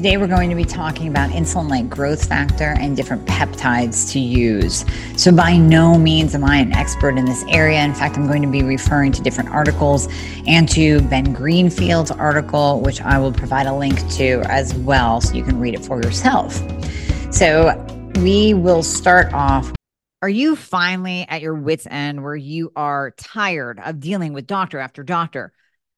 today we're going to be talking about insulin like growth factor and different peptides to use. So, by no means am I an expert in this area. In fact, I'm going to be referring to different articles and to Ben Greenfield's article, which I will provide a link to as well so you can read it for yourself. So, we will start off. Are you finally at your wits' end where you are tired of dealing with doctor after doctor?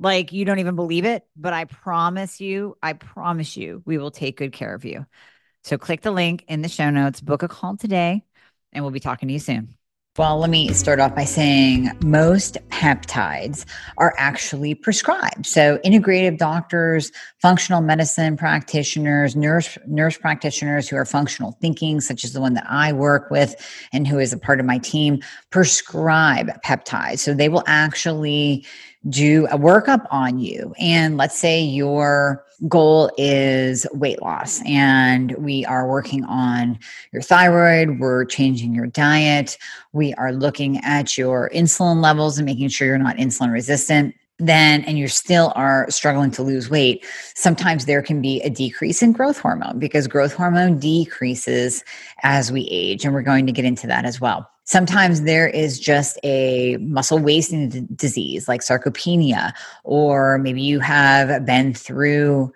like you don't even believe it, but I promise you, I promise you, we will take good care of you. So click the link in the show notes, book a call today, and we'll be talking to you soon. Well, let me start off by saying most peptides are actually prescribed. So, integrative doctors, functional medicine practitioners, nurse nurse practitioners who are functional thinking, such as the one that I work with and who is a part of my team, prescribe peptides. So, they will actually do a workup on you. And let's say your goal is weight loss, and we are working on your thyroid, we're changing your diet, we are looking at your insulin levels and making sure you're not insulin resistant then and you still are struggling to lose weight sometimes there can be a decrease in growth hormone because growth hormone decreases as we age and we're going to get into that as well Sometimes there is just a muscle wasting d- disease like sarcopenia, or maybe you have been through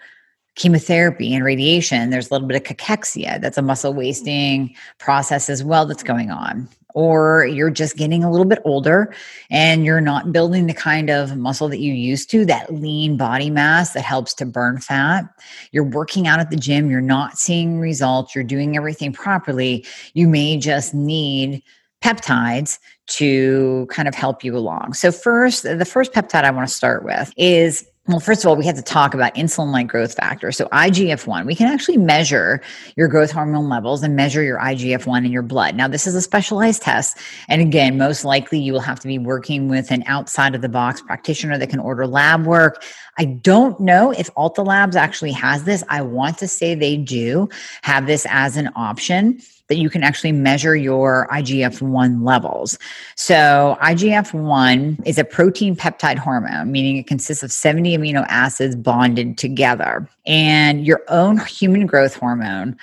chemotherapy and radiation. There's a little bit of cachexia. That's a muscle wasting process as well that's going on. Or you're just getting a little bit older and you're not building the kind of muscle that you used to, that lean body mass that helps to burn fat. You're working out at the gym, you're not seeing results, you're doing everything properly. You may just need peptides to kind of help you along. So, first, the first peptide I want to start with is well, first of all, we have to talk about insulin like growth factor. So, IGF 1, we can actually measure your growth hormone levels and measure your IGF 1 in your blood. Now, this is a specialized test. And again, most likely you will have to be working with an outside of the box practitioner that can order lab work. I don't know if Alta Labs actually has this. I want to say they do have this as an option that you can actually measure your IGF 1 levels. So, IGF 1 is a protein peptide hormone, meaning it consists of 70 amino acids bonded together. And your own human growth hormone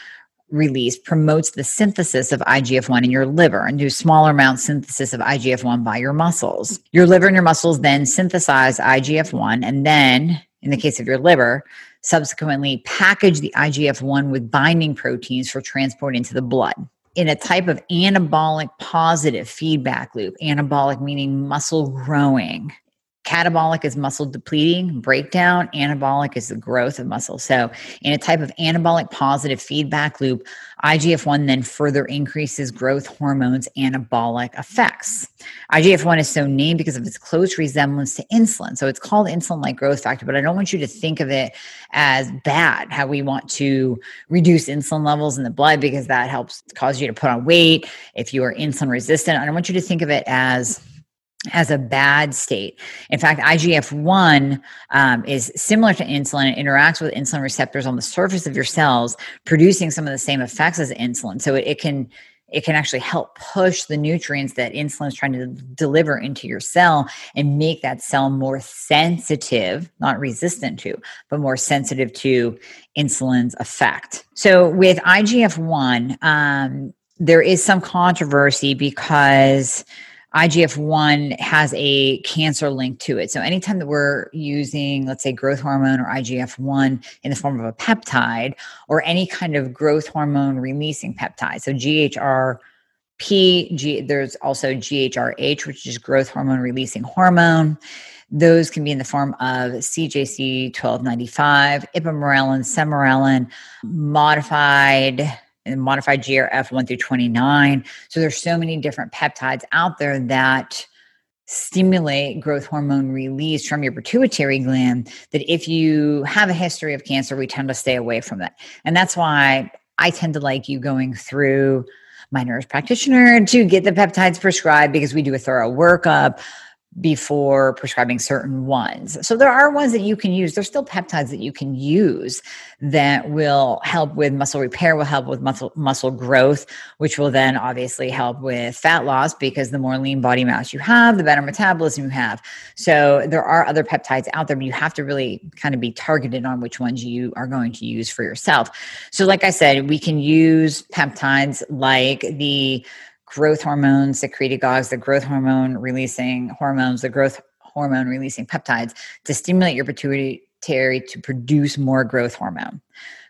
release promotes the synthesis of IGF 1 in your liver and do smaller amount synthesis of IGF 1 by your muscles. Your liver and your muscles then synthesize IGF 1 and then in the case of your liver, subsequently package the IGF 1 with binding proteins for transport into the blood in a type of anabolic positive feedback loop. Anabolic meaning muscle growing. Catabolic is muscle depleting, breakdown. Anabolic is the growth of muscle. So, in a type of anabolic positive feedback loop, IGF 1 then further increases growth hormones' anabolic effects. IGF 1 is so named because of its close resemblance to insulin. So, it's called insulin like growth factor, but I don't want you to think of it as bad, how we want to reduce insulin levels in the blood because that helps cause you to put on weight. If you are insulin resistant, I don't want you to think of it as as a bad state. In fact, IGF 1 um, is similar to insulin. It interacts with insulin receptors on the surface of your cells, producing some of the same effects as insulin. So it, it can it can actually help push the nutrients that insulin is trying to deliver into your cell and make that cell more sensitive, not resistant to, but more sensitive to insulin's effect. So with IGF 1, um, there is some controversy because IGF 1 has a cancer link to it. So, anytime that we're using, let's say, growth hormone or IGF 1 in the form of a peptide or any kind of growth hormone releasing peptide, so GHRP, G, there's also GHRH, which is growth hormone releasing hormone. Those can be in the form of CJC 1295, ipamorelin, sermorelin, modified and modified GRF 1 through 29. So there's so many different peptides out there that stimulate growth hormone release from your pituitary gland that if you have a history of cancer we tend to stay away from that and that's why i tend to like you going through my nurse practitioner to get the peptides prescribed because we do a thorough workup before prescribing certain ones. So there are ones that you can use. There's still peptides that you can use that will help with muscle repair, will help with muscle muscle growth, which will then obviously help with fat loss because the more lean body mass you have, the better metabolism you have. So there are other peptides out there, but you have to really kind of be targeted on which ones you are going to use for yourself. So like I said, we can use peptides like the growth hormone secretagogues, the growth hormone releasing hormones, the growth hormone releasing peptides to stimulate your pituitary to produce more growth hormone.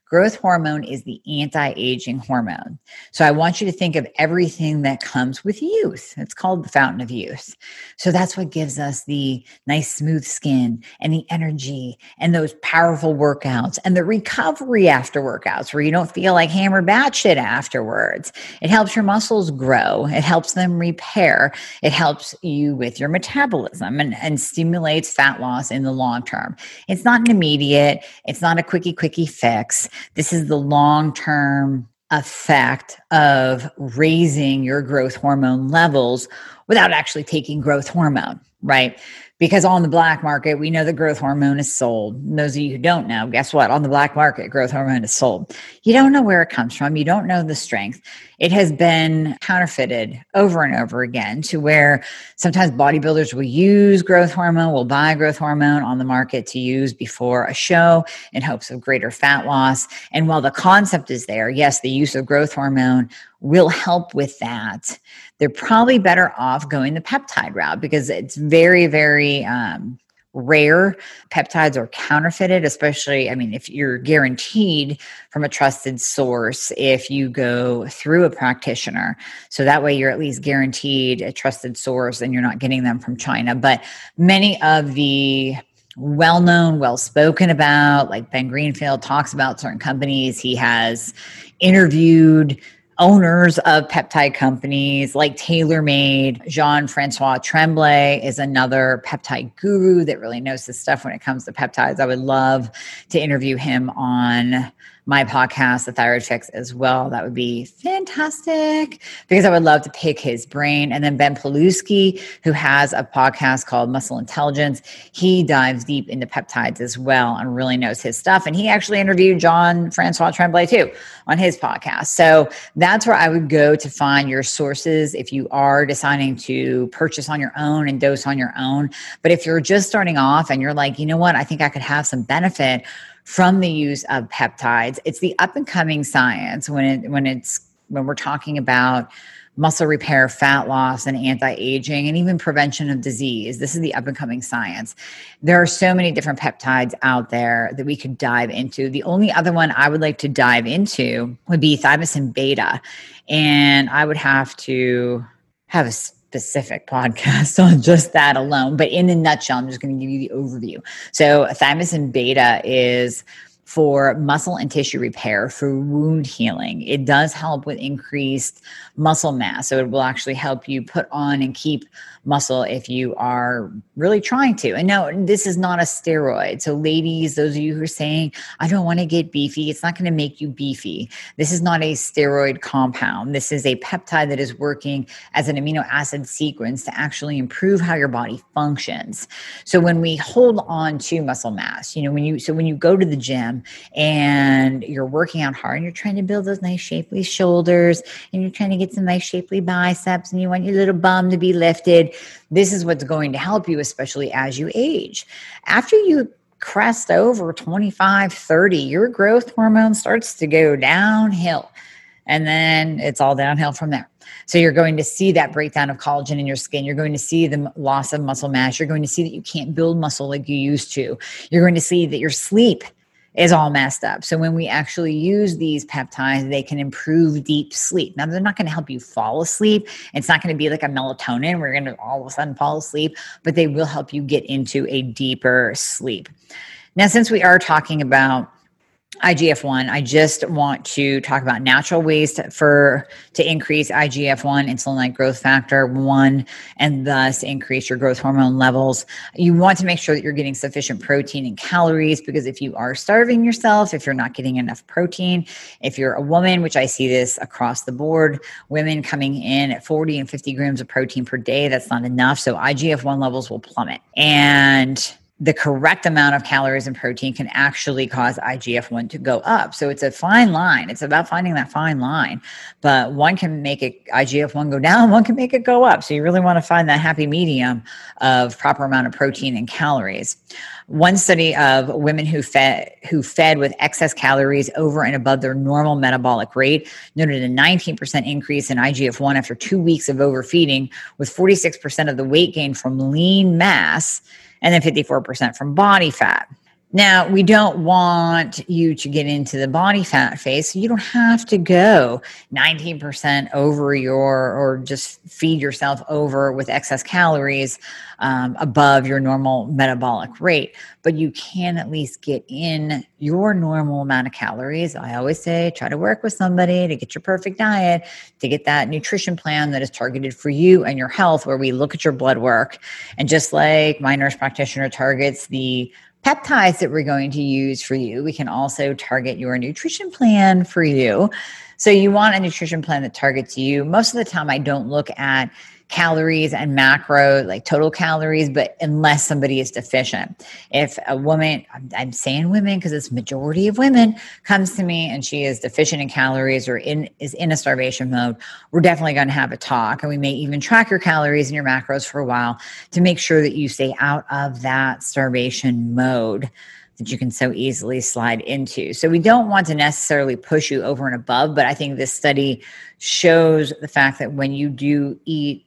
Growth hormone is the anti aging hormone. So I want you to think of everything that comes with youth. It's called the fountain of youth. So that's what gives us the nice, smooth skin and the energy and those powerful workouts and the recovery after workouts where you don't feel like hammer batshit afterwards. It helps your muscles grow, it helps them repair, it helps you with your metabolism and, and stimulates fat loss in the long term. It's not an immediate, it's not a quickie, quickie fix this is the long term effect of raising your growth hormone levels without actually taking growth hormone, right? Because on the black market, we know that growth hormone is sold. And those of you who don't know, guess what? On the black market, growth hormone is sold. You don't know where it comes from. You don't know the strength. It has been counterfeited over and over again to where sometimes bodybuilders will use growth hormone, will buy growth hormone on the market to use before a show in hopes of greater fat loss. And while the concept is there, yes, the use of growth hormone will help with that they're probably better off going the peptide route because it's very, very um, rare. Peptides are counterfeited, especially, I mean, if you're guaranteed from a trusted source if you go through a practitioner. So that way you're at least guaranteed a trusted source and you're not getting them from China. But many of the well known, well spoken about, like Ben Greenfield talks about certain companies. He has interviewed owners of peptide companies like Tailor Made. Jean Francois Tremblay is another peptide guru that really knows this stuff when it comes to peptides. I would love to interview him on my podcast, The Thyroid Fix, as well. That would be fantastic because I would love to pick his brain. And then Ben Pakulski, who has a podcast called Muscle Intelligence, he dives deep into peptides as well and really knows his stuff. And he actually interviewed Jean Francois Tremblay too on his podcast. So that's where I would go to find your sources if you are deciding to purchase on your own and dose on your own. But if you're just starting off and you're like, you know what, I think I could have some benefit from the use of peptides. It's the up and coming science when it when it's when we're talking about muscle repair, fat loss, and anti aging, and even prevention of disease. This is the up and coming science. There are so many different peptides out there that we could dive into. The only other one I would like to dive into would be thymosin beta. And I would have to have a specific podcast on just that alone. But in a nutshell, I'm just going to give you the overview. So, thymosin beta is for muscle and tissue repair, for wound healing. It does help with increased muscle mass. So it will actually help you put on and keep muscle if you are really trying to. And no, this is not a steroid. So, ladies, those of you who are saying, I don't want to get beefy, it's not going to make you beefy. This is not a steroid compound. This is a peptide that is working as an amino acid sequence to actually improve how your body functions. So, when we hold on to muscle mass, you know, when you, so when you go to the gym and you're working out hard and you're trying to build those nice shapely shoulders and you're trying to get some nice shapely biceps and you want your little bum to be lifted this is what's going to help you, especially as you age. After you crest over 25, 30, your growth hormone starts to go downhill. And then it's all downhill from there. So you're going to see that breakdown of collagen in your skin. You're going to see the loss of muscle mass. You're going to see that you can't build muscle like you used to. You're going to see that your sleep is all messed up. So when we actually use these peptides, they can improve deep sleep. Now they're not going to help you fall asleep. It's not going to be like a melatonin you're going to all of a sudden fall asleep, but they will help you get into a deeper sleep. Now, since we are talking about IGF 1, I just want to talk about natural ways to, for to increase IGF 1, insulin like growth factor 1, and thus increase your growth hormone levels. You want to make sure that you're getting sufficient protein and calories because if you are starving yourself, if you're not getting enough protein, if you're a woman, which I see this across the board, women coming in at 40 and 50 grams of protein per day, that's not enough. So IGF 1 levels will plummet. And the correct amount of calories and protein can actually cause IGF 1 to go up. So it's a fine line. It's about finding that fine line. But one can make it IGF 1 go down, one can make it go up. So you really want to find that happy medium of proper amount of protein and calories. One study of women who fed who fed with excess calories over and above their normal metabolic rate noted a 19% increase in IGF-1 after 2 weeks of overfeeding with 46% of the weight gain from lean mass and then 54% from body fat. Now, we don't want you to get into the body fat phase. So you don't have to go 19% over your, or just feed yourself over with excess calories um, above your normal metabolic rate. But you can at least get in your normal amount of calories. I always say try to work with somebody to get your perfect diet, to get that nutrition plan that is targeted for you and your health, where we look at your blood work. And just like my nurse practitioner targets the peptides that we're going to use for you. We can also target your nutrition plan for you. So, you want a nutrition plan that targets you. Most of the time, I don't look at calories and macro, like total calories, but unless somebody is deficient. If a woman, I'm saying women because it's majority of women, comes to me and she is deficient in calories or in is in a starvation mode, we're definitely going to have a talk. And we may even track your calories and your macros for a while to make sure that you stay out of that starvation mode that you can so easily slide into. So we don't want to necessarily push you over and above, but I think this study shows the fact that when you do eat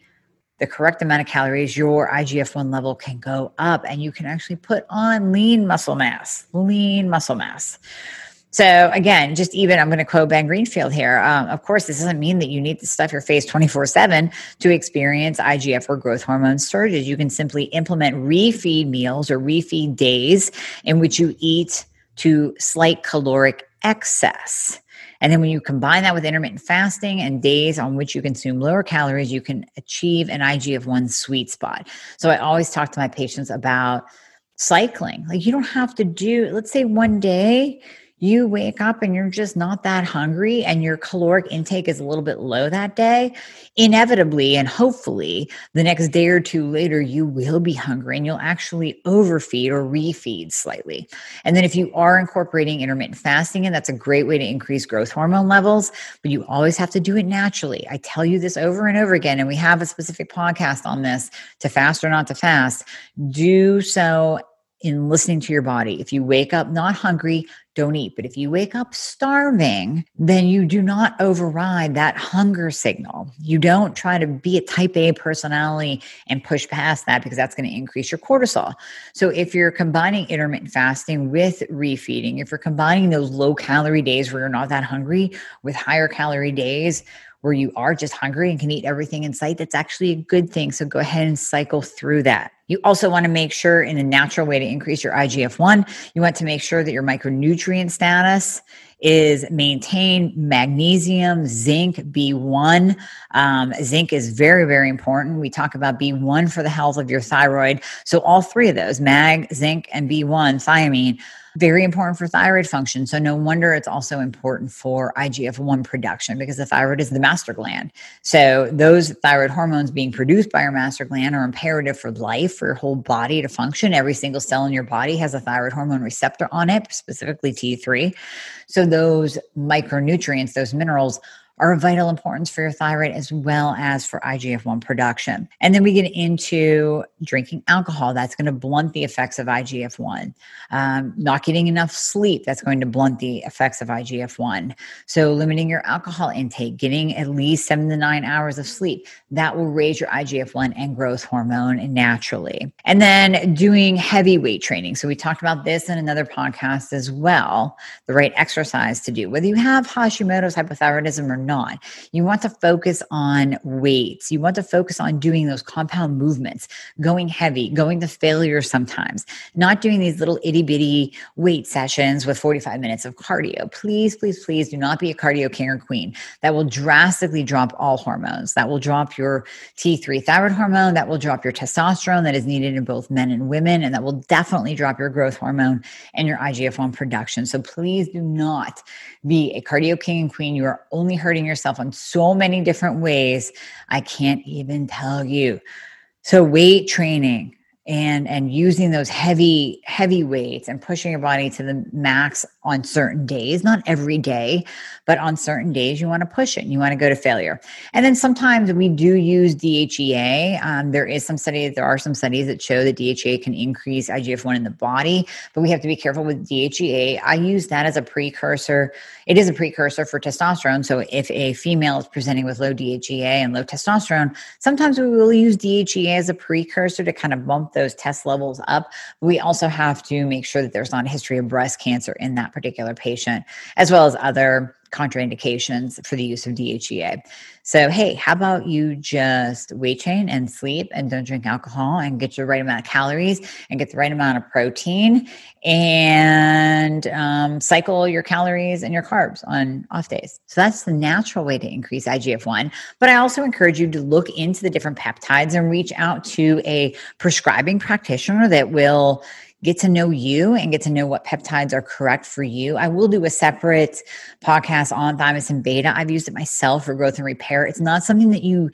the correct amount of calories, your IGF 1 level can go up and you can actually put on lean muscle mass, lean muscle mass. So, again, just even I'm going to quote Ben Greenfield here. Um, of course, this doesn't mean that you need to stuff your face 24 7 to experience IGF or growth hormone surges. You can simply implement refeed meals or refeed days in which you eat to slight caloric excess. And then when you combine that with intermittent fasting and days on which you consume lower calories, you can achieve an IGF 1 sweet spot. So I always talk to my patients about cycling. Like you don't have to do, let's say one day you wake up and you're just not that hungry and your caloric intake is a little bit low that day, inevitably and hopefully the next day or two later, you will be hungry and you'll actually overfeed or refeed slightly. And then if you are incorporating intermittent fasting, and that's a great way to increase growth hormone levels, but you always have to do it naturally. I tell you this over and over again, and we have a specific podcast on this to fast or not to fast. Do so in listening to your body. If you wake up not hungry, don't eat. But if you wake up starving, then you do not override that hunger signal. You don't try to be a type A personality and push past that because that's going to increase your cortisol. So if you're combining intermittent fasting with refeeding, if you're combining those low calorie days where you're not that hungry with higher calorie days, where you are just hungry and can eat everything in sight, that's actually a good thing. So go ahead and cycle through that. You also want to make sure, in a natural way to increase your IGF 1, you want to make sure that your micronutrient status is maintained magnesium, zinc, B1. Um, zinc is very, very important. We talk about B1 for the health of your thyroid. So, all three of those mag, zinc, and B1, thiamine very important for thyroid function. So, no wonder it's also important for IGF 1 production because the thyroid is the master gland. So, those thyroid hormones being produced by your master gland are imperative for life, for your whole body to function. Every single cell in your body has a thyroid hormone receptor on it, specifically T3. So, those micronutrients, those minerals, are of vital importance for your thyroid as well as for IGF 1 production. And then we get into drinking alcohol. That's going to blunt the effects of IGF 1. Um, not getting enough sleep. That's going to blunt the effects of IGF 1. So, limiting your alcohol intake, getting at least seven to nine hours of sleep, that will raise your IGF 1 and growth hormone naturally. And then doing heavy weight training. So, we talked about this in another podcast as well the right exercise to do, whether you have Hashimoto's hypothyroidism or not. You want to focus on weights. You want to focus on doing those compound movements, going heavy, going to failure sometimes, not doing these little itty bitty weight sessions with 45 minutes of cardio. Please, please, please do not be a cardio king or queen. That will drastically drop all hormones. That will drop your T3 thyroid hormone. That will drop your testosterone that is needed in both men and women. And that will definitely drop your growth hormone and your IGF 1 production. So please do not be a cardio king and queen. You are only hurting yourself in so many different ways. I can't even tell you. So, weight training, and and using those heavy heavy weights and pushing your body to the max on certain days not every day but on certain days you want to push it and you want to go to failure. And then sometimes we do use dhea um, there is some studies there are some studies that show that dha can increase igf-1 in the body but we have to be careful with dhea i use that as a precursor it is a precursor for testosterone so if a female is presenting with low dhea and low testosterone sometimes we will use dhea as a precursor to kind of bump those test levels up. We also have to make sure that there's not a history of breast cancer in that particular patient, as well as other contraindications for the use of DHEA. So, hey, how about you just weight train and sleep and don't drink alcohol and get your right amount of calories and get the right amount of protein and um, cycle your calories and your carbs on off days. So, that's the natural way to increase IGF 1. But I also encourage you to look into the different peptides and reach out to a prescribing practitioner that will get to know you and get to know what peptides are correct for you. I will do a separate podcast on thymosin beta. I've used it myself for growth and repair. It's not something that you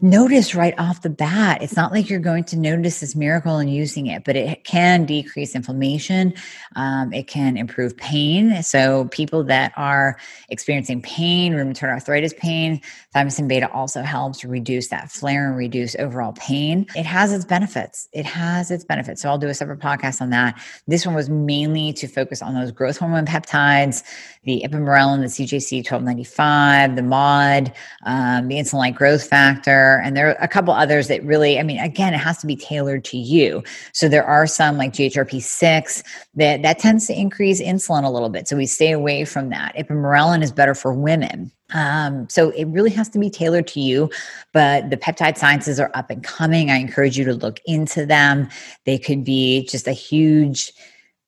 notice right off the bat. It's not like you're going to notice this miracle in using it, but it can decrease inflammation. Um, it can improve pain. So, people that are experiencing pain, rheumatoid arthritis pain, thymosin beta also helps reduce that flare and reduce overall pain. It has its benefits. It has its benefits. So, I'll do a separate podcast on that. This one was mainly to focus on those growth hormone peptides, the ipamorelin, the CJC 1295, the MOD, um, the insulin like growth factor and there are a couple others that really, I mean, again, it has to be tailored to you. So there are some like GHRP6 that that tends to increase insulin a little bit. So we stay away from that. Ipamorelin is better for women. Um, so it really has to be tailored to you, but the peptide sciences are up and coming. I encourage you to look into them. They could be just a huge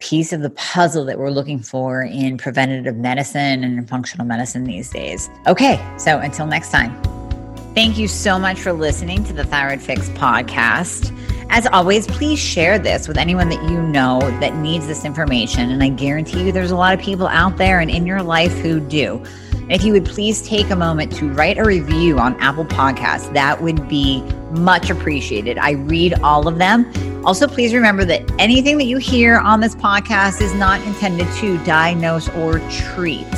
piece of the puzzle that we're looking for in preventative medicine and in functional medicine these days. Okay, so until next time. Thank you so much for listening to the Thyroid Fix podcast. As always, please share this with anyone that you know that needs this information. And I guarantee you there's a lot of people out there and in your life who do. If you would please take a moment to write a review on Apple Podcasts, that would be much appreciated. I read all of them. Also, please remember that anything that you hear on this podcast is not intended to diagnose or treat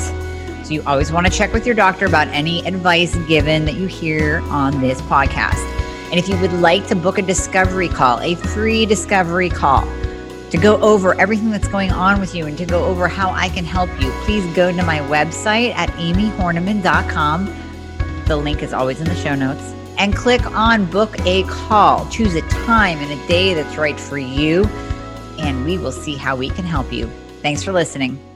you always want to check with your doctor about any advice given that you hear on this podcast. And if you would like to book a discovery call, a free discovery call, to go over everything that's going on with you and to go over how I can help you, please go to my website at amyhornaman.com. The link is always in the show notes. And click on book a call. Choose a time and a day that's right for you, and we will see how we can help you. Thanks for listening.